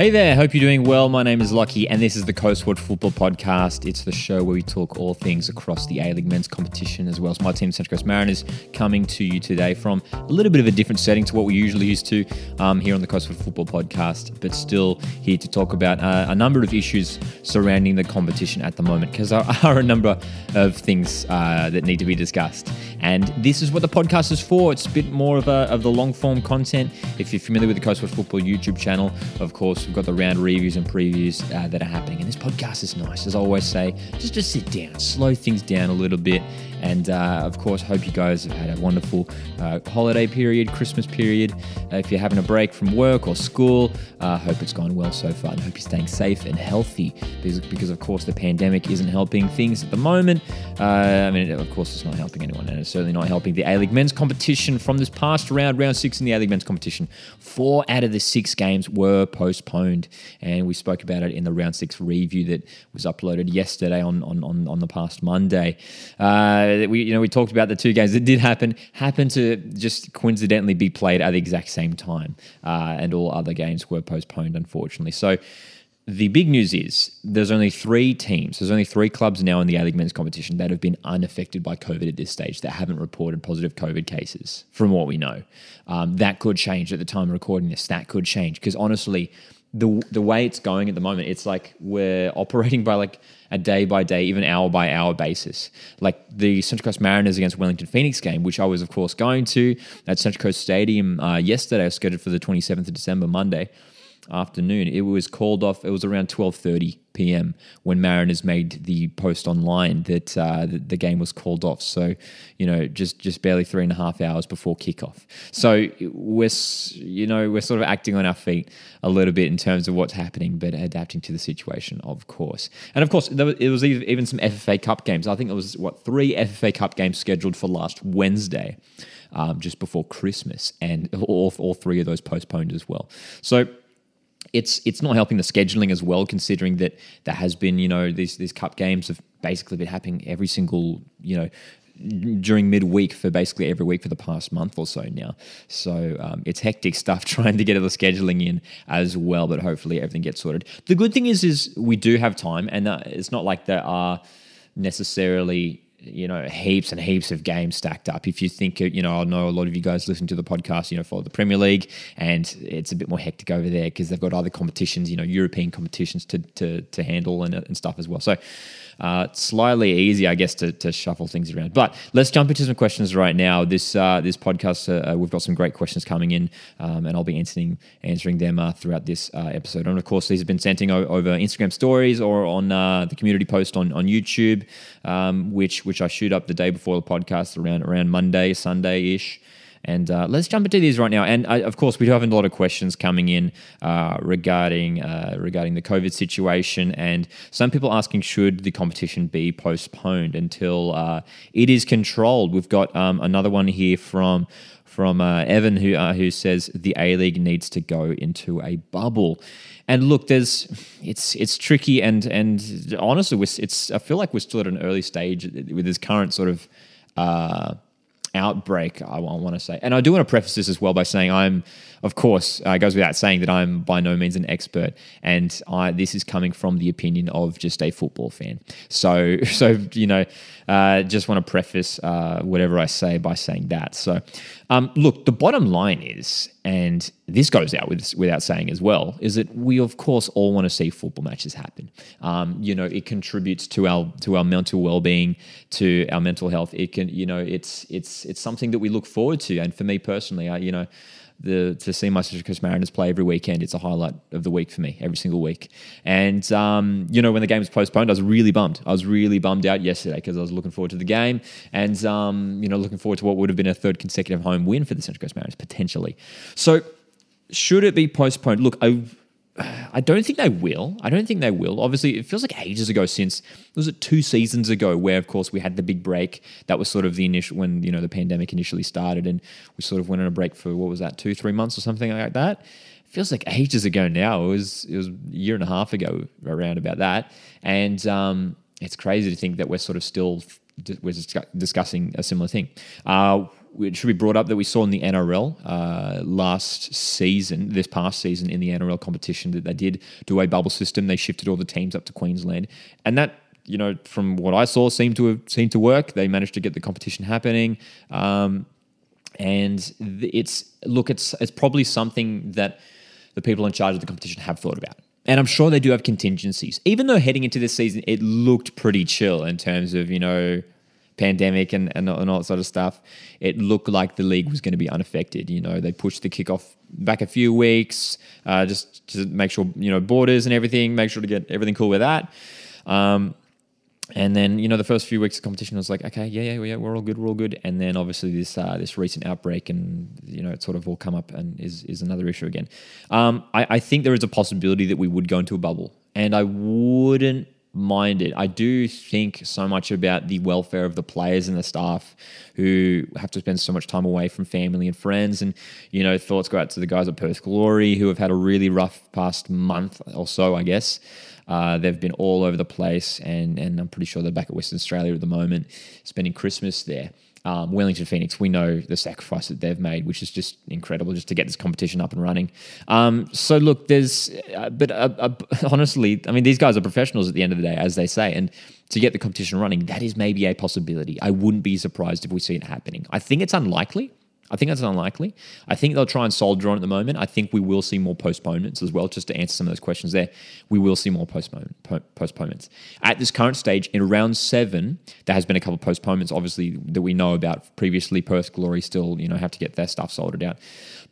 Hey there, hope you're doing well. My name is Lockie, and this is the Coastwatch Football Podcast. It's the show where we talk all things across the A League men's competition, as well as my team, Central Coast Mariners, coming to you today from a little bit of a different setting to what we're usually used to um, here on the Coastwatch Football Podcast, but still here to talk about uh, a number of issues surrounding the competition at the moment, because there are a number of things uh, that need to be discussed. And this is what the podcast is for. It's a bit more of, a, of the long form content. If you're familiar with the Coastwatch Football YouTube channel, of course, we've got the round reviews and previews uh, that are happening. And this podcast is nice. As I always say, just, just sit down, slow things down a little bit. And uh, of course, hope you guys have had a wonderful uh, holiday period, Christmas period. Uh, if you're having a break from work or school, uh, hope it's gone well so far and hope you're staying safe and healthy because, because of course, the pandemic isn't helping things at the moment. Uh, I mean, of course, it's not helping anyone and it's certainly not helping the A League men's competition from this past round, round six in the A League men's competition. Four out of the six games were postponed, and we spoke about it in the round six review that was uploaded yesterday on on, on, on the past Monday. Uh, we you know we talked about the two games that did happen happened to just coincidentally be played at the exact same time, uh, and all other games were postponed, unfortunately. So. The big news is there's only three teams, there's only three clubs now in the A League men's competition that have been unaffected by COVID at this stage that haven't reported positive COVID cases, from what we know. Um, that could change at the time of recording this. That could change because honestly, the the way it's going at the moment, it's like we're operating by like a day by day, even hour by hour basis. Like the Central Coast Mariners against Wellington Phoenix game, which I was of course going to at Central Coast Stadium uh, yesterday, scheduled for the 27th of December, Monday afternoon. It was called off. It was around 12:30 p.m. when Mariners made the post online that uh, the, the, game was called off. So, you know, just just barely three and a half hours before kickoff. So we're you know we're sort of acting on our feet a little bit in terms of what's happening, but adapting to the situation, of course. And of course, it was even some FFA Cup games. I think it was what three FFA Cup games scheduled for last Wednesday. Um, just before Christmas, and all, all three of those postponed as well. So it's it's not helping the scheduling as well, considering that there has been you know these these cup games have basically been happening every single you know during midweek for basically every week for the past month or so now. So um, it's hectic stuff trying to get all the scheduling in as well, but hopefully everything gets sorted. The good thing is, is we do have time, and uh, it's not like there are necessarily you know, heaps and heaps of games stacked up. If you think, uh, you know, I know a lot of you guys listen to the podcast, you know, follow the Premier League, and it's a bit more hectic over there because they've got other competitions, you know, European competitions to to, to handle and, uh, and stuff as well. So uh, slightly easy, I guess, to, to shuffle things around. But let's jump into some questions right now. This uh, this podcast, uh, uh we've got some great questions coming in, um, and I'll be answering answering them uh, throughout this uh, episode. And of course, these have been sent in over Instagram stories or on the community post on on YouTube, um, which which I shoot up the day before the podcast around around Monday, Sunday ish. And uh, let's jump into these right now. And uh, of course, we do have a lot of questions coming in uh, regarding uh, regarding the COVID situation, and some people asking should the competition be postponed until uh, it is controlled. We've got um, another one here from from uh, Evan who who says the A League needs to go into a bubble. And look, there's it's it's tricky, and and honestly, it's I feel like we're still at an early stage with this current sort of outbreak, I want to say. And I do want to preface this as well by saying I'm, of course, uh, it goes without saying that I'm by no means an expert, and I, this is coming from the opinion of just a football fan. So, so you know, uh, just want to preface uh, whatever I say by saying that. So, um, look, the bottom line is, and this goes out with, without saying as well, is that we of course all want to see football matches happen. Um, you know, it contributes to our to our mental well being, to our mental health. It can, you know, it's it's it's something that we look forward to. And for me personally, I, you know the to see my Central Coast Mariners play every weekend. It's a highlight of the week for me every single week. And um, you know, when the game was postponed, I was really bummed. I was really bummed out yesterday because I was looking forward to the game and um, you know looking forward to what would have been a third consecutive home win for the Central Coast Mariners potentially. So should it be postponed? Look, I I don't think they will. I don't think they will. Obviously, it feels like ages ago since was it two seasons ago where, of course, we had the big break. That was sort of the initial when you know the pandemic initially started, and we sort of went on a break for what was that, two, three months or something like that. It feels like ages ago now. It was it was a year and a half ago around about that, and um, it's crazy to think that we're sort of still we're discussing a similar thing. Uh, it should be brought up that we saw in the NRL uh, last season, this past season in the NRL competition, that they did do a bubble system. They shifted all the teams up to Queensland, and that you know, from what I saw, seemed to have seemed to work. They managed to get the competition happening, um, and it's look, it's it's probably something that the people in charge of the competition have thought about. And I'm sure they do have contingencies. Even though heading into this season, it looked pretty chill in terms of, you know, pandemic and, and, and all that sort of stuff, it looked like the league was going to be unaffected. You know, they pushed the kickoff back a few weeks uh, just to make sure, you know, borders and everything, make sure to get everything cool with that. Um, and then you know the first few weeks of competition was like okay yeah yeah yeah we're all good we're all good and then obviously this uh, this recent outbreak and you know it sort of all come up and is is another issue again um, I, I think there is a possibility that we would go into a bubble and I wouldn't mind it. I do think so much about the welfare of the players and the staff who have to spend so much time away from family and friends. And, you know, thoughts go out to the guys at Perth Glory who have had a really rough past month or so, I guess. Uh, they've been all over the place, and, and I'm pretty sure they're back at Western Australia at the moment, spending Christmas there um, Wellington Phoenix, we know the sacrifice that they've made, which is just incredible, just to get this competition up and running. Um, so look, there's, uh, but uh, uh, honestly, I mean, these guys are professionals at the end of the day, as they say, and to get the competition running, that is maybe a possibility. I wouldn't be surprised if we see it happening. I think it's unlikely. I think that's unlikely. I think they'll try and soldier on at the moment. I think we will see more postponements as well, just to answer some of those questions there. We will see more postpone, postponements. At this current stage, in round seven, there has been a couple of postponements, obviously, that we know about previously. Perth Glory still, you know, have to get their stuff sorted out.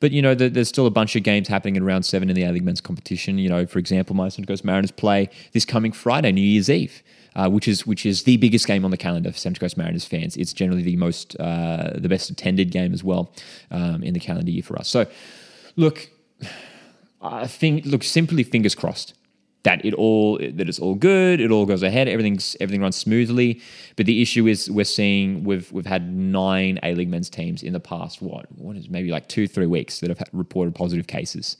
But, you know, there's still a bunch of games happening in round seven in the A-League men's competition. You know, for example, my Central Coast Mariners play this coming Friday, New Year's Eve uh, which is which is the biggest game on the calendar for Central Coast Mariners fans. It's generally the most uh, the best attended game as well um, in the calendar year for us. So, look, I think look simply fingers crossed that it all that it's all good, it all goes ahead, everything's everything runs smoothly. But the issue is we're seeing we've we've had nine A League men's teams in the past what what is maybe like two three weeks that have reported positive cases.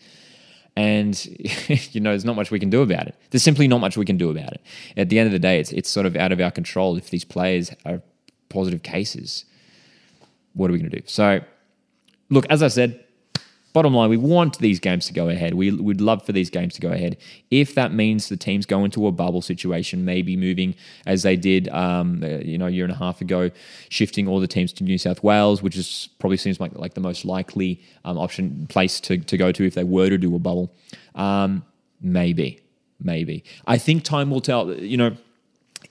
And you know there's not much we can do about it. There's simply not much we can do about it. At the end of the day it's, it's sort of out of our control if these players are positive cases. What are we going to do? So look as i said Bottom line, we want these games to go ahead. We, would love for these games to go ahead. If that means the teams go into a bubble situation, maybe moving as they did, um, uh, you know, a year and a half ago, shifting all the teams to New South Wales, which is probably seems like like the most likely um, option place to, to go to if they were to do a bubble. Um, maybe, maybe. I think time will tell. You know,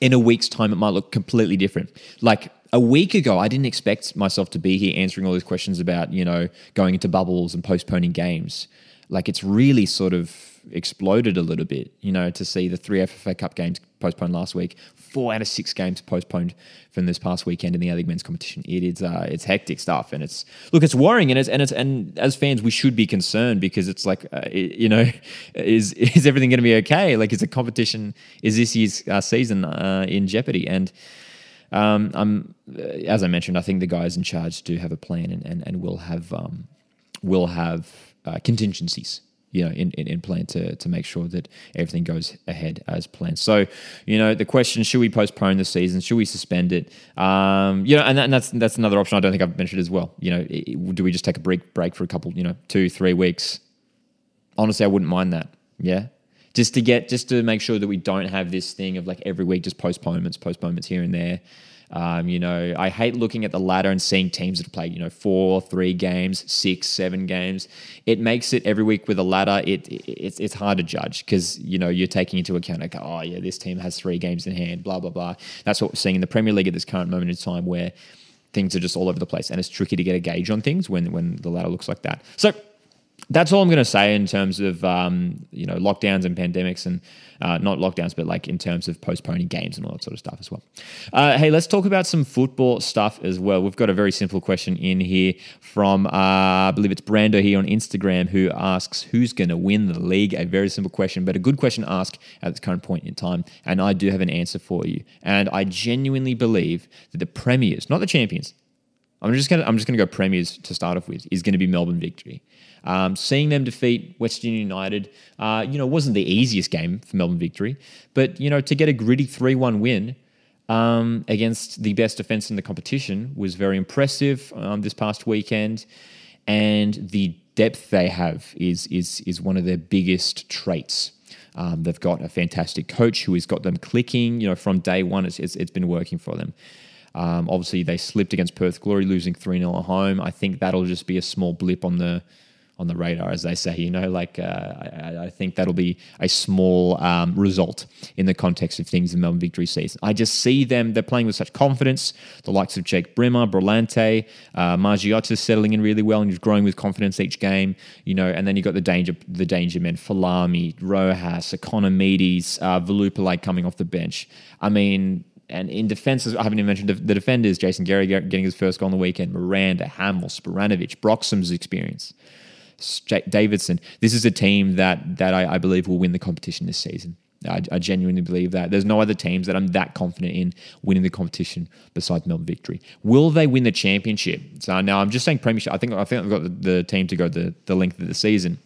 in a week's time, it might look completely different. Like a week ago, I didn't expect myself to be here answering all these questions about, you know, going into bubbles and postponing games. Like it's really sort of exploded a little bit, you know, to see the three FFA Cup games postponed last week, four out of six games postponed from this past weekend in the A League men's competition. It is uh, it's hectic stuff, and it's look, it's worrying, and it's and it's and as fans, we should be concerned because it's like, uh, you know, is is everything going to be okay? Like, is the competition is this year's uh, season uh, in jeopardy? And um, I'm, uh, as I mentioned, I think the guys in charge do have a plan and, and, and will have um, will have uh, contingencies you know, in, in, in, plan to, to make sure that everything goes ahead as planned. So, you know, the question, should we postpone the season? Should we suspend it? Um, you know, and, that, and, that's that's another option I don't think I've mentioned as well. You know, it, do we just take a break, break for a couple, you know, two, three weeks? Honestly, I wouldn't mind that. Yeah just to get just to make sure that we don't have this thing of like every week just postponements, postponements here and there. Um, you know, I hate looking at the ladder and seeing teams that have played, you know, four, three games, six, seven games. It makes it every week with a ladder. It, it it's it's hard to judge because you know you're taking into account like, oh yeah, this team has three games in hand, blah blah blah. That's what we're seeing in the Premier League at this current moment in time, where things are just all over the place, and it's tricky to get a gauge on things when when the ladder looks like that. So that's all I'm going to say in terms of um, you know lockdowns and pandemics and uh, not lockdowns, but like in terms of postponing games and all that sort of stuff as well. Uh, hey, let's talk about some football stuff as well. We've got a very simple question in here from uh, I believe it's Brando here on Instagram who asks who's going to win the league. A very simple question, but a good question to ask at this current point in time. And I do have an answer for you. And I genuinely believe that the premiers, not the champions, I'm just gonna I'm just gonna go premiers to start off with is going to be Melbourne victory. Um, seeing them defeat Western United, uh, you know, wasn't the easiest game for Melbourne victory, but you know, to get a gritty three-one win, um, against the best defense in the competition was very impressive um, this past weekend, and the depth they have is is is one of their biggest traits. Um, they've got a fantastic coach who has got them clicking. You know, from day one, it's it's, it's been working for them. Um, obviously, they slipped against Perth Glory, losing 3 0 at home. I think that'll just be a small blip on the on the radar, as they say. You know, like uh, I, I, think that'll be a small um, result in the context of things in Melbourne Victory season. I just see them, they're playing with such confidence. The likes of Jake Brimmer, Brillante, uh, Margiotta settling in really well and just growing with confidence each game, you know, and then you've got the danger the danger men, Folami, Rojas, Ikonomidis, uh, coming off the bench. I mean, and in defense, I haven't even mentioned the defenders, Jason Geria getting his first goal on the weekend, Miranda, Hamill, Spiranovic, Broxham's experience. Davidson. This is a team that that I, I believe will win the competition this season. I, I, genuinely believe that. There's no other teams that I'm that confident in winning the competition besides Melbourne Victory. Will they win the championship? So now I'm just saying premiership. I think I think I've got the, the team to go the, the length of the season,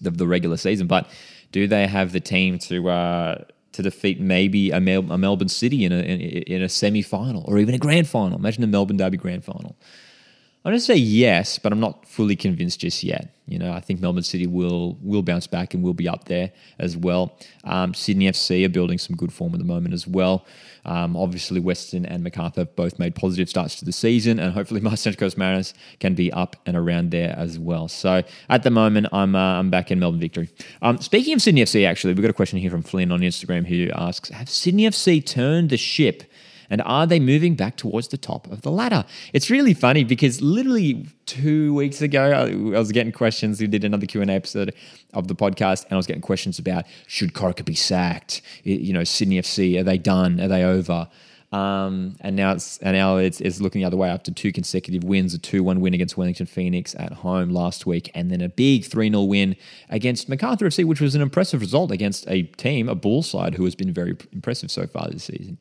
the, the regular season. But do they have the team to uh, to defeat maybe a, Mel- a Melbourne City in a in, in a semi final or even a grand final? Imagine a Melbourne Derby grand final. I'm going to say yes, but I'm not fully convinced just yet. You know, I think Melbourne City will will bounce back and will be up there as well. Um, Sydney FC are building some good form at the moment as well. Um, obviously, Western and Macarthur both made positive starts to the season, and hopefully, my Central Coast Mariners can be up and around there as well. So, at the moment, I'm uh, I'm back in Melbourne victory. Um, speaking of Sydney FC, actually, we've got a question here from Flynn on Instagram who asks: Have Sydney FC turned the ship? And are they moving back towards the top of the ladder? It's really funny because literally two weeks ago, I was getting questions. We did another Q&A episode of the podcast and I was getting questions about should Corica be sacked? You know, Sydney FC, are they done? Are they over? Um, and now it's and now it's, it's looking the other way after two consecutive wins, a 2-1 win against Wellington Phoenix at home last week, and then a big 3-0 win against Macarthur FC, which was an impressive result against a team, a bull side, who has been very impressive so far this season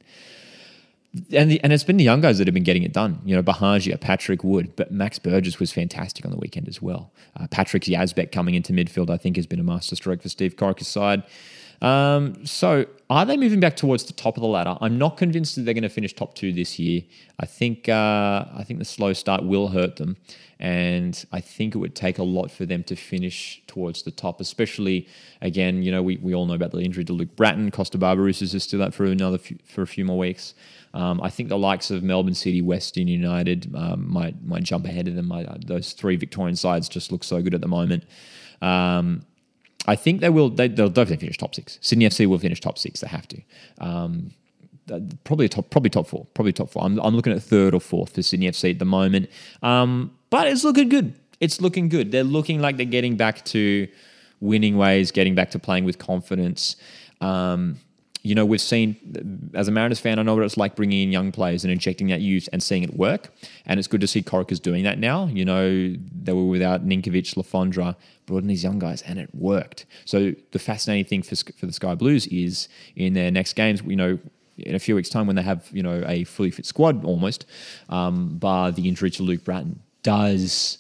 and the, and it's been the young guys that have been getting it done. You know, Bahagia, Patrick Wood, but Max Burgess was fantastic on the weekend as well. Uh, Patrick Yazbek coming into midfield, I think, has been a masterstroke for Steve Corica's side. Um, so, are they moving back towards the top of the ladder? I'm not convinced that they're going to finish top two this year. I think uh, I think the slow start will hurt them, and I think it would take a lot for them to finish towards the top. Especially again, you know, we, we all know about the injury to Luke Brattan. Kosta Barbarouses is still out for another few, for a few more weeks. Um, I think the likes of Melbourne City, Western United um, might might jump ahead of them. I, those three Victorian sides just look so good at the moment. Um, I think they will. They, will definitely finish top six. Sydney FC will finish top six. They have to. Um, probably top, probably top four. Probably top four. I'm, I'm looking at third or fourth for Sydney FC at the moment. Um, but it's looking good. It's looking good. They're looking like they're getting back to winning ways, getting back to playing with confidence. Um, you know, we've seen, as a Mariners fan, I know what it's like bringing in young players and injecting that youth and seeing it work. And it's good to see Corica's doing that now. You know, they were without Ninkovic, Le Fondre, brought in these young guys, and it worked. So the fascinating thing for, for the Sky Blues is in their next games, you know, in a few weeks' time when they have, you know, a fully fit squad almost, um, bar the injury to Luke Brattan, does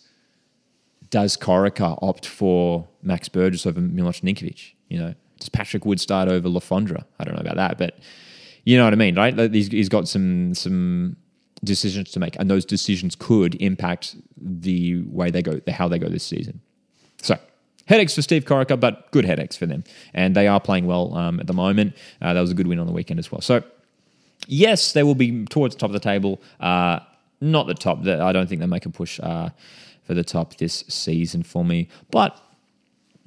does Corica opt for Max Burgess over Milos Ninkovic? You know, does Patrick Wood start over Le Fondre? I don't know about that, but you know what I mean, right? He's, he's got some some decisions to make, and those decisions could impact the way they go, the how they go this season. So headaches for Steve Corica, but good headaches for them, and they are playing well um, at the moment. Uh, that was a good win on the weekend as well. So yes, they will be towards the top of the table. Uh, not the top. I don't think they make a push uh, for the top this season for me, but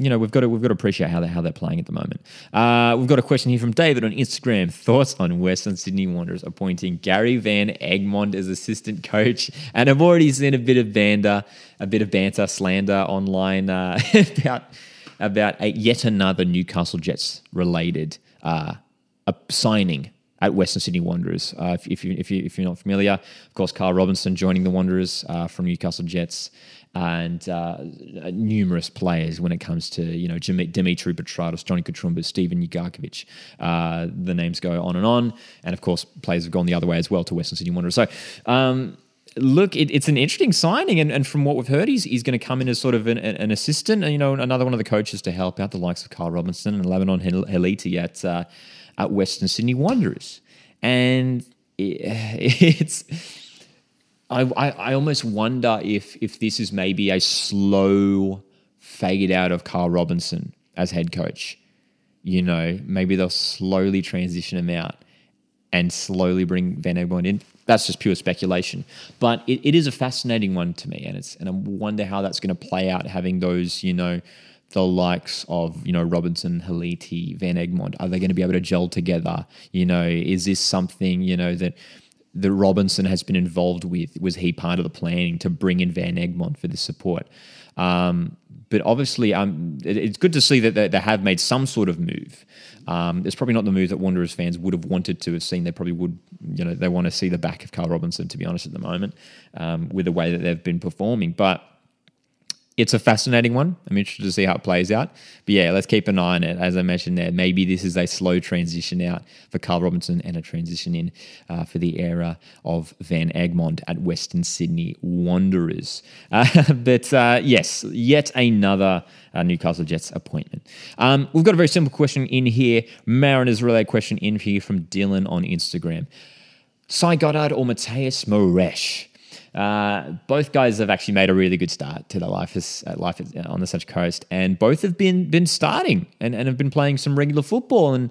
you know, we've got to we've got to appreciate how they how they're playing at the moment. Uh, we've got a question here from David on Instagram. Thoughts on Western Sydney Wanderers appointing Gary Van Egmond as assistant coach? And I've already seen a bit of banter, a bit of banter, slander online uh, about about a, yet another Newcastle Jets related uh, signing at Western Sydney Wanderers. Uh, if, if, you, if, you, if you're not familiar, of course, Carl Robinson joining the Wanderers uh, from Newcastle Jets and uh, numerous players when it comes to you know Dimitri Petratos, Johnny Koutroumbis, Steven Ugarkovic. Uh, the names go on and on, and of course players have gone the other way as well to Western Sydney Wanderers. So. Um, look, it, it's an interesting signing, and, and from what we've heard, he's, he's going to come in as sort of an, an assistant, you know, another one of the coaches to help out the likes of Carl Robinson and Labinot Haliti at uh, at Western Sydney Wanderers. and it's. I, I, I almost wonder if if this is maybe a slow fade out of Carl Robinson as head coach. You know, maybe they'll slowly transition him out and slowly bring Van Egmond in. That's just pure speculation, but it, it is a fascinating one to me, and it's and I wonder how that's going to play out. Having those, you know, the likes of you know Robinson, Haliti, Van Egmond, are they going to be able to gel together? You know, is this something you know that that Robinson has been involved with? Was he part of the planning to bring in Van Egmond for this support? Um, but obviously, um, it, it's good to see that they, they, have made some sort of move. Um, it's probably not the move that Wanderers fans would have wanted to have seen. They probably would, you know, they want to see the back of Carl Robinson, to be honest, at the moment, um, with the way that they've been performing. But it's a fascinating one. I'm interested to see how it plays out. But yeah, let's keep an eye on it. As I mentioned there, maybe this is a slow transition out for Carl Robinson and a transition in uh, for the era of Van Egmond at Western Sydney Wanderers. Uh, but uh, yes, yet another uh, Newcastle Jets appointment. Um, we've got a very simple question in here. Mariners related question in here from Dylan on Instagram. Cy Goddard or Matheus Moresche? Uh, both guys have actually made a really good start to their life as, uh, life on the Central Coast, and both have been been starting and, and have been playing some regular football and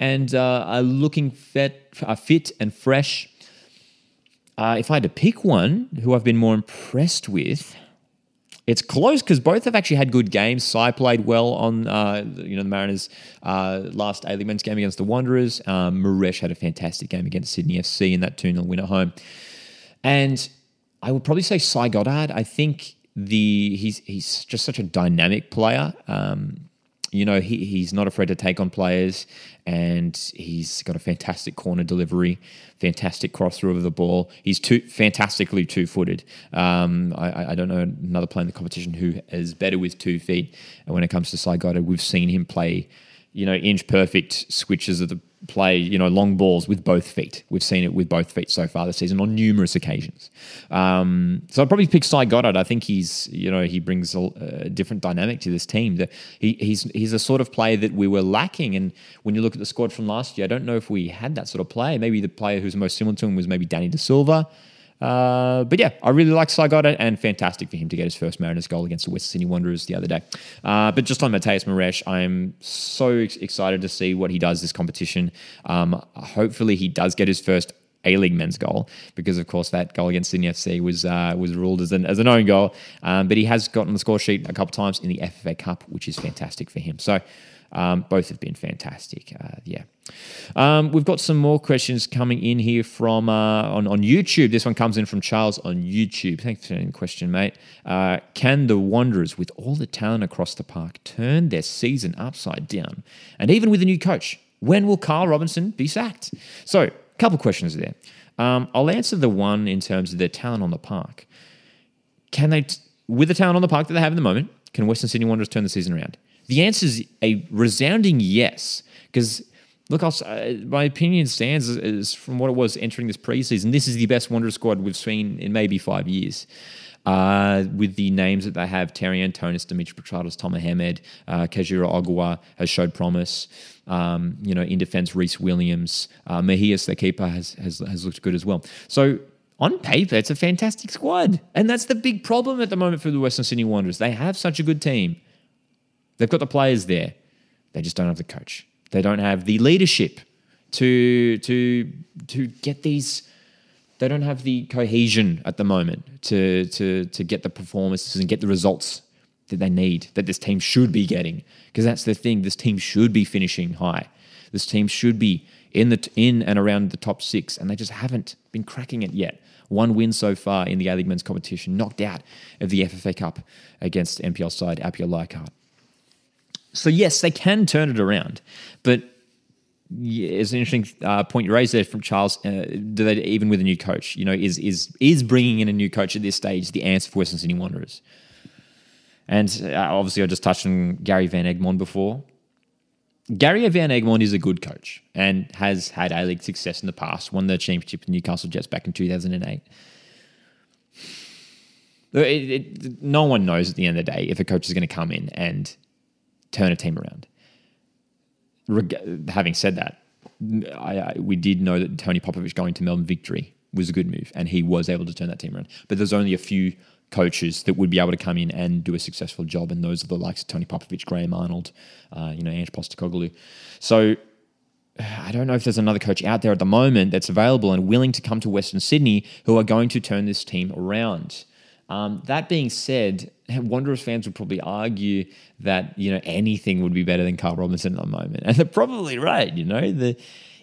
and uh, are looking fit, uh, fit and fresh. Uh, if I had to pick one who I've been more impressed with, it's close because both have actually had good games. Cy played well on uh, you know the Mariners' uh, last A League men's game against the Wanderers. Um, Moresche had a fantastic game against Sydney FC in that 2 0 win at home. And I would probably say Cy Goddard. I think the he's he's just such a dynamic player. Um, you know, he, he's not afraid to take on players, and he's got a fantastic corner delivery, fantastic cross through of the ball. He's too fantastically two footed. Um, I, I, don't know another player in the competition who is better with two feet. And when it comes to Goddard, we've seen him play, you know, inch perfect switches of the play, you know, long balls with both feet. We've seen it with both feet so far this season on numerous occasions. Um, so I'd probably pick Cy Goddard. I think he's, you know, he brings a, a different dynamic to this team. That he, he's he's a sort of player that we were lacking. And when you look at the squad from last year, I don't know if we had that sort of player. Maybe the player who's most similar to him was maybe Danny De Silva. Uh, but yeah, I really like Goddard and fantastic for him to get his first Mariners goal against the West Sydney Wanderers the other day. Uh, but just on Matheus Moresche, I'm so excited to see what he does this competition. Um, hopefully, he does get his first a League men's goal because, of course, that goal against Sydney FC was uh, was ruled as an as an own goal. Um, but he has gotten the score sheet a couple times in the FFA Cup, which is fantastic for him. So um, both have been fantastic. Uh, yeah. Um, we've got some more questions coming in here from uh, on, on YouTube. This one comes in from Charles on YouTube. Thanks for the question, mate. Uh, can the Wanderers, with all the talent across the park, turn their season upside down? And even with a new coach, when will Carl Robinson be sacked? So, a couple questions there. Um, I'll answer the one in terms of their talent on the park. Can they, t- with the talent on the park that they have at the moment, can Western Sydney Wanderers turn the season around? The answer is a resounding yes, because look, uh, my opinion stands as, from what it was entering this preseason. This is the best Wanderer squad we've seen in maybe five years. Uh, with the names that they have, Terry Antonis, Dimitri Petratos, Tomer Hemed, uh, Keijiro Ogawa has showed promise. Um, you know, in defense, Rhys Williams, uh, Mejias, their keeper, has, has, has looked good as well. So on paper, it's a fantastic squad. And that's the big problem at the moment for the Western Sydney Wanderers. They have such a good team. They've got the players there. They just don't have the coach. They don't have the leadership to to to get these. They don't have the cohesion at the moment to to to get the performances and get the results that they need. That this team should be getting because that's the thing. This team should be finishing high. This team should be in the in and around the top six, and they just haven't been cracking it yet. One win so far in the A League Men's competition, knocked out of the FFA Cup against NPL side Apia Leichhardt. So yes, they can turn it around, but yeah, it's an interesting uh, point you raised there from Charles. Uh, do they even with a new coach? You know, is is is bringing in a new coach at this stage the answer for Western Sydney Wanderers? And uh, obviously, I just touched on Gary Van Egmond before. Gary Van Egmond is a good coach and has had A League success in the past. Won the championship with Newcastle Jets back in two thousand and eight. It, it, no one knows at the end of the day if a coach is going to come in and turn a team around. Reg- having said that, I, I, we did know that Tony Popovic going to Melbourne Victory was a good move, and he was able to turn that team around. But there's only a few coaches that would be able to come in and do a successful job, and those are the likes of Tony Popovic, Graham Arnold, uh, you know, Ange Postecoglou. So I don't know if there's another coach out there at the moment that's available and willing to come to Western Sydney who are going to turn this team around. Um, that being said, Wanderers fans would probably argue that you know anything would be better than Carl Robinson at the moment, and they're probably right. You know, the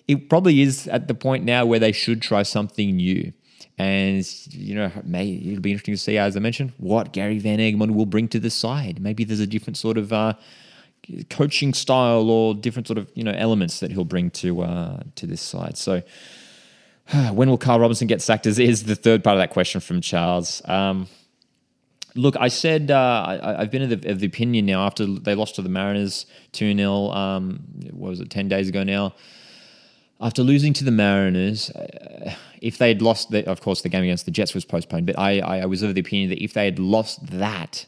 it probably is at the point now where they should try something new. And you know, may it'll be interesting to see, as I mentioned, what Gary Van Egmond will bring to the side. Maybe there's a different sort of uh, coaching style or different sort of you know elements that he'll bring to uh, to this side. So, when will Carl Robinson get sacked? Is, is the third part of that question from Charles. Um, Look, I said uh, I, have been of the, of the, opinion now after they lost to the Mariners 2 0, um, what was it, 10 days ago now. After losing to the Mariners, uh, if they had lost, the, of course, the game against the Jets was postponed, but I, I, I, was of the opinion that if they had lost that,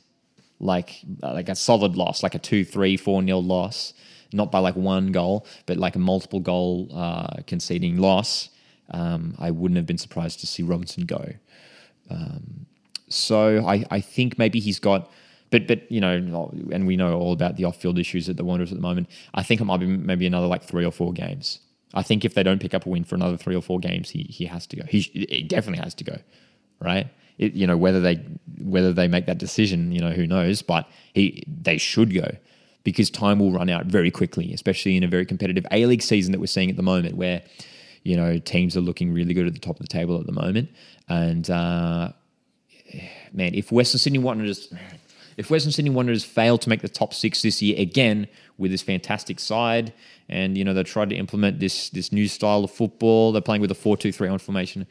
like like a solid loss, like a 2 3 4 0 loss, not by like one goal, but like a multiple goal uh, conceding loss, um, I wouldn't have been surprised to see Robinson go. Um, so I, I think maybe he's got, but but you know, and we know all about the off-field issues at the Wanderers at the moment. I think it might be maybe another like three or four games. I think if they don't pick up a win for another three or four games, he he has to go. He, he definitely has to go, right? It, you know whether they whether they make that decision, you know who knows, but he they should go because time will run out very quickly, especially in a very competitive A League season that we're seeing at the moment, where you know teams are looking really good at the top of the table at the moment, and uh, man, if Western Sydney Wanderers, if Western Sydney Wanderers fail to make the top six this year again with this fantastic side, and you know they tried to implement this this new style of football, they're playing with a four-two-three-one formation.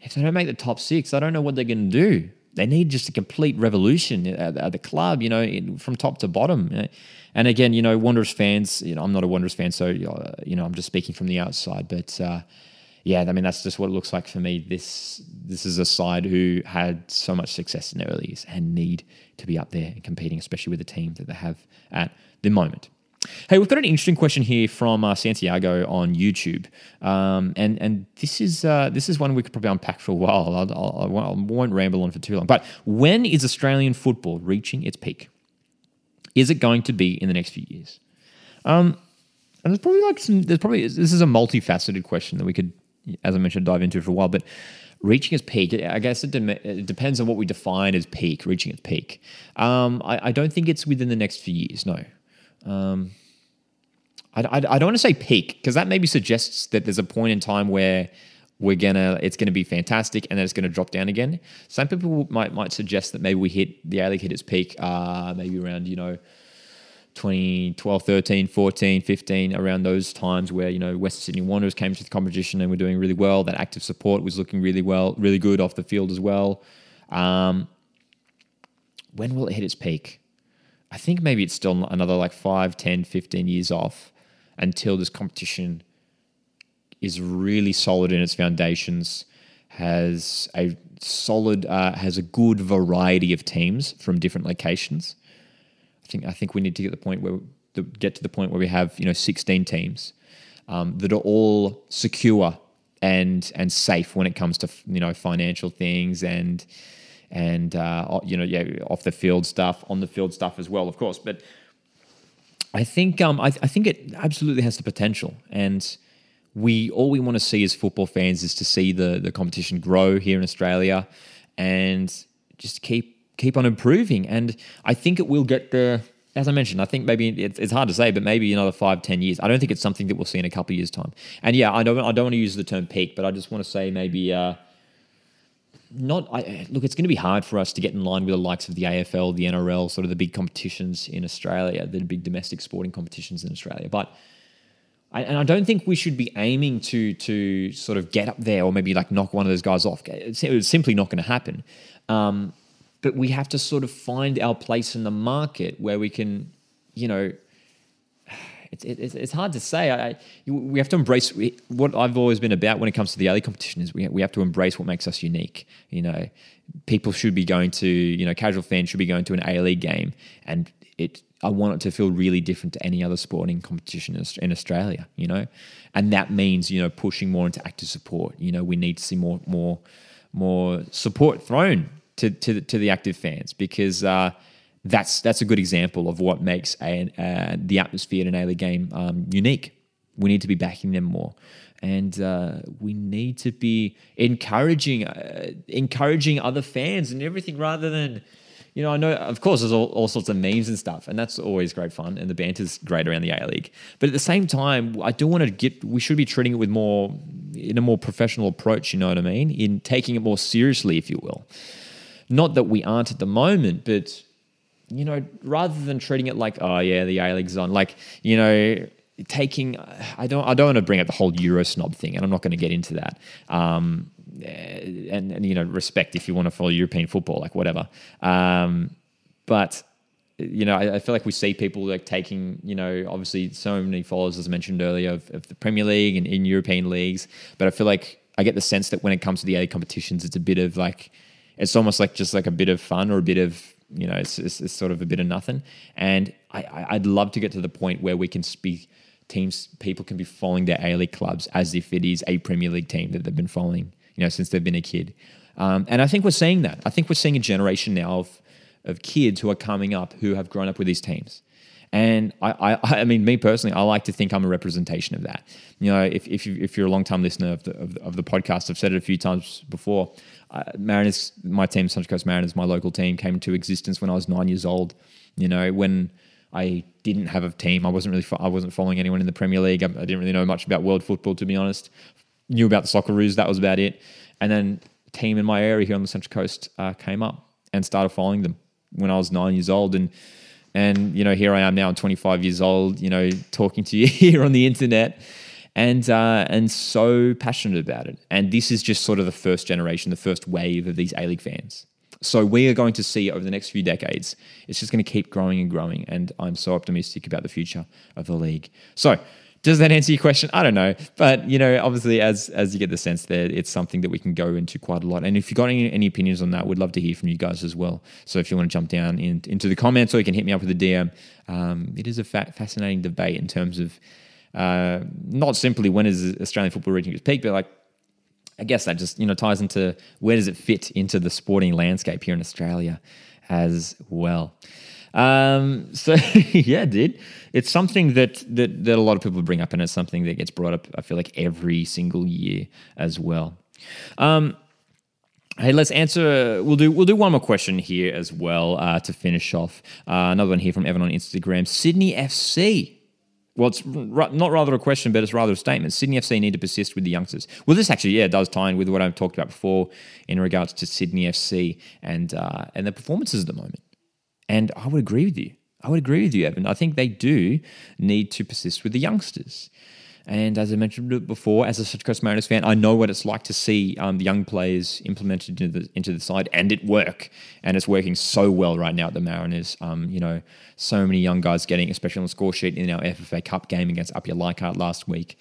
If they don't make the top six, I don't know what they're going to do. They need just a complete revolution at, at the club, you know, in, from top to bottom. And again, you know, Wanderers fans, you know, I'm not a Wanderers fan, so you know, I'm just speaking from the outside, but. Uh, yeah, I mean that's just what it looks like for me. This this is a side who had so much success in the early years and need to be up there and competing, especially with the team that they have at the moment. Hey, we've got an interesting question here from uh, Santiago on YouTube, um, and and this is uh, this is one we could probably unpack for a while. I'll, I'll, I won't ramble on for too long. But when is Australian football reaching its peak? Is it going to be in the next few years? Um, and there's probably like some. There's probably this is a multifaceted question that we could as I mentioned, dive into it for a while. But reaching its peak, I guess it, it depends on what we define as peak, reaching its peak. Um, I, I, don't think it's within the next few years, no. Um, I, I, I, don't want to say peak because that maybe suggests that there's a point in time where we're gonna it's gonna be fantastic and then it's gonna drop down again. Some people might might suggest that maybe we hit the A League hit its peak uh, maybe around you know 2012, 13, 14, 15, around those times where, you know, Western Sydney Wanderers came to the competition and were doing really well. That active support was looking really well, really good off the field as well. Um, when will it hit its peak? I think maybe it's still another like 5, 10, 15 years off until this competition is really solid in its foundations, has a solid, uh, has a good variety of teams from different locations think I think we need to get the point where the, get to the point where we have you know 16 teams um, that are all secure and and safe when it comes to you know financial things and and uh, you know yeah off the field stuff on the field stuff as well of course. But I think um, I, I think it absolutely has the potential. And we all we want to see as football fans is to see the the competition grow here in Australia and just keep keep on improving. And I think it will get there. As I mentioned, I think maybe it's, hard to say, but maybe another five, ten years. I don't think it's something that we'll see in a couple of years' time. And yeah, I don't, I don't want to use the term peak, but I just want to say maybe uh, not. I, look, it's going to be hard for us to get in line with the likes of the AFL, the NRL, sort of the big competitions in Australia, the big domestic sporting competitions in Australia. But I, and I don't think we should be aiming to to sort of get up there or maybe like knock one of those guys off. It's, it's simply not going to happen. Um, but we have to sort of find our place in the market where we can, you know, it's, it's, it's hard to say. I, we have to embrace what I've always been about when it comes to the early competition is we, we have to embrace what makes us unique. You know, people should be going to, you know, casual fans should be going to an A League game and it I want it to feel really different to any other sporting competition in Australia, you know, and that means you know pushing more into active support. You know, we need to see more more more support thrown to to, to the active fans because uh, that's that's a good example of what makes a, uh, the atmosphere in an A League game um, unique. We need to be backing them more, and uh, we need to be encouraging uh, encouraging other fans and everything rather than you know, I know, of course, there's all, all sorts of memes and stuff, and that's always great fun, and the banter's great around the A League. But at the same time, I do want to get, we should be treating it with more, in a more professional approach, you know what I mean? In taking it more seriously, if you will. Not that we aren't at the moment, but, you know, rather than treating it like, oh, yeah, the A League's on, like, you know, taking I don't I don't want to bring up the whole Euro snob thing, and I'm not going to get into that. Um, and, and you know respect if you want to follow European football, like whatever. Um, but you know, I, I, feel like we see people like taking, you know, obviously so many followers, as I mentioned earlier, of, of, the Premier League and in European leagues. But I feel like I get the sense that when it comes to the A competitions, it's a bit of like, it's almost like just like a bit of fun or a bit of, you know, it's, it's, it's sort of a bit of nothing. And I, I'd love to get to the point where we can speak teams, people can be following their A League clubs as if it is a Premier League team that they've been following you know, since they've been a kid. Um, and I think we're seeing that. I think we're seeing a generation now of, of kids who are coming up who have grown up with these teams. And I, I, I mean, me personally, I like to think I'm a representation of that. You know, if, if, you, if you're a long time listener of the, of, of, the podcast, I've said it a few times before. Uh, Mariners, my team, Central Coast Mariners, my local team, came into existence when I was nine years old. You know, when I didn't have a team, I wasn't really, I wasn't following anyone in the Premier League. I, I didn't really know much about world football, to be honest knew about the soccer Socceroos. That was about it. And then team in my area here on the Central Coast uh, came up and started following them when I was nine years old. And and you know, here I am now, I'm 25 years old. You know, talking to you here on the internet, and uh, and so passionate about it. And this is just sort of the first generation, the first wave of these A League fans. So we are going to see over the next few decades, it's just going to keep growing and growing. And I'm so optimistic about the future of the league. So does that answer your question? I don't know, but you know, obviously, as as you get the sense there, it's something that we can go into quite a lot. And if you've got any, any opinions on that, we'd love to hear from you guys as well. So if you want to jump down in, into the comments, or you can hit me up with a DM. Um, it is a fa- fascinating debate in terms of uh, not simply when is Australian football reaching its peak, but like I guess that just you know ties into where does it fit into the sporting landscape here in Australia as well. Um, so yeah, dude, it's something that, that that a lot of people bring up, and it's something that gets brought up. I feel like every single year as well. Um, Hey, let's answer. We'll do. We'll do one more question here as well uh, to finish off. Uh, another one here from Evan on Instagram. Sydney FC. Well, it's r- not rather a question, but it's rather a statement. Sydney FC need to persist with the youngsters. Well, this actually, yeah, does tie in with what I've talked about before in regards to Sydney FC and uh, and the performances at the moment. And I would agree with you. I would agree with you, Evan. I think they do need to persist with the youngsters. And as I mentioned before, as a Central Coast Mariners fan, I know what it's like to see um, the young players implemented into the, into the side and it work. And it's working so well right now at the Mariners. Um, you know, so many young guys getting, especially on the score sheet in our FFA Cup game against Apia Leichhardt last week.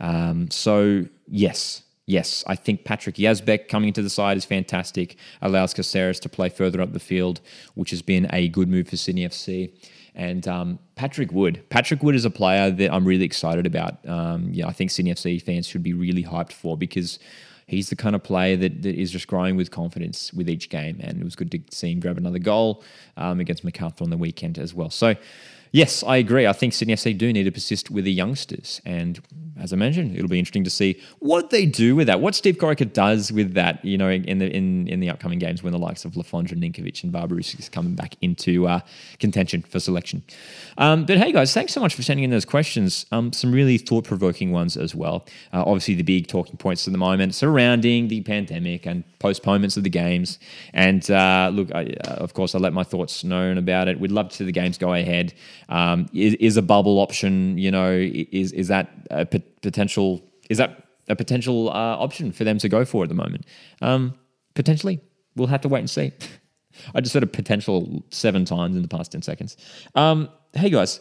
Um, so, yes, Yes, I think Patrick Yazbek coming into the side is fantastic. Allows Caceres to play further up the field, which has been a good move for Sydney FC. And um, Patrick Wood. Patrick Wood is a player that I'm really excited about. Um, yeah, I think Sydney FC fans should be really hyped for because he's the kind of player that, that is just growing with confidence with each game. And it was good to see him grab another goal um, against Macarthur on the weekend as well. So, yes, I agree. I think Sydney FC do need to persist with the youngsters. And as I mentioned, it'll be interesting to see what they do with that, what Steve Corica does with that, you know, in the in, in the upcoming games when the likes of Le Fondre, Ninkovic, and Barbarouses coming back into uh, contention for selection. Um, but hey, guys, thanks so much for sending in those questions. Um, some really thought provoking ones as well. Uh, obviously, the big talking points at the moment surrounding the pandemic and postponements of the games. And uh, look, I, uh, of course, I let my thoughts known about it. We'd love to see the games go ahead. Um, is, is, a bubble option, you know, is is that a potential is that a potential uh, option for them to go for at the moment? Um, potentially, we'll have to wait and see. I just said a potential seven times in the past ten seconds. Um, hey guys.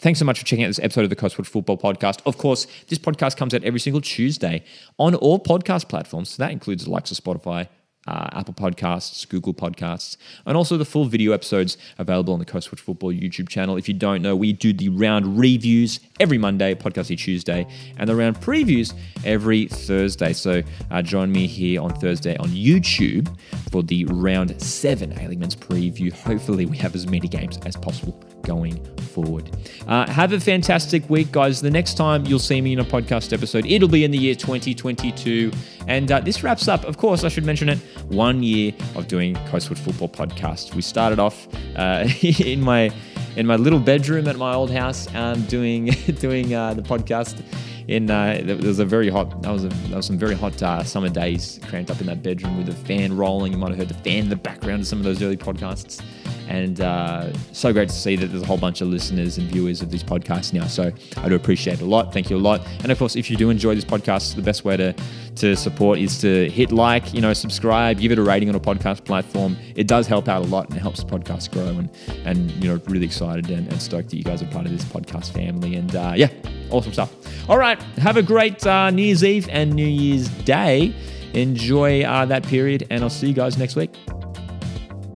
Thanks so much for checking out this episode of the Coastwatch Football Podcast. Of course, this podcast comes out every single Tuesday on all podcast platforms. So that includes the likes of Spotify, uh, Apple Podcasts, Google Podcasts, and also the full video episodes available on the Coastwatch Football YouTube channel. If you don't know, we do the round reviews every Monday, podcasty Tuesday, and the round previews every Thursday. So uh, join me here on Thursday on YouTube for the round seven A Men's preview. Hopefully, we have as many games as possible going forward. Uh, have a fantastic week, guys. The next time you'll see me in a podcast episode, it'll be in the year 2022. And uh, this wraps up, of course, I should mention it, one year of doing Coastwatch Football Podcast. We started off uh, in my in my little bedroom at my old house, um, doing doing uh, the podcast. In uh, there was a very hot. That was a, that was some very hot uh, summer days, cramped up in that bedroom with the fan rolling. You might have heard the fan in the background of some of those early podcasts. And uh, so great to see that there's a whole bunch of listeners and viewers of these podcasts now. So I do appreciate it a lot. Thank you a lot. And of course, if you do enjoy this podcast, the best way to to support is to hit like, you know, subscribe, give it a rating on a podcast platform. It does help out a lot and it helps the podcast grow. And and you know, really excited and, and stoked that you guys are part of this podcast family. And uh, yeah, awesome stuff. All right, have a great uh, New Year's Eve and New Year's Day. Enjoy uh, that period, and I'll see you guys next week.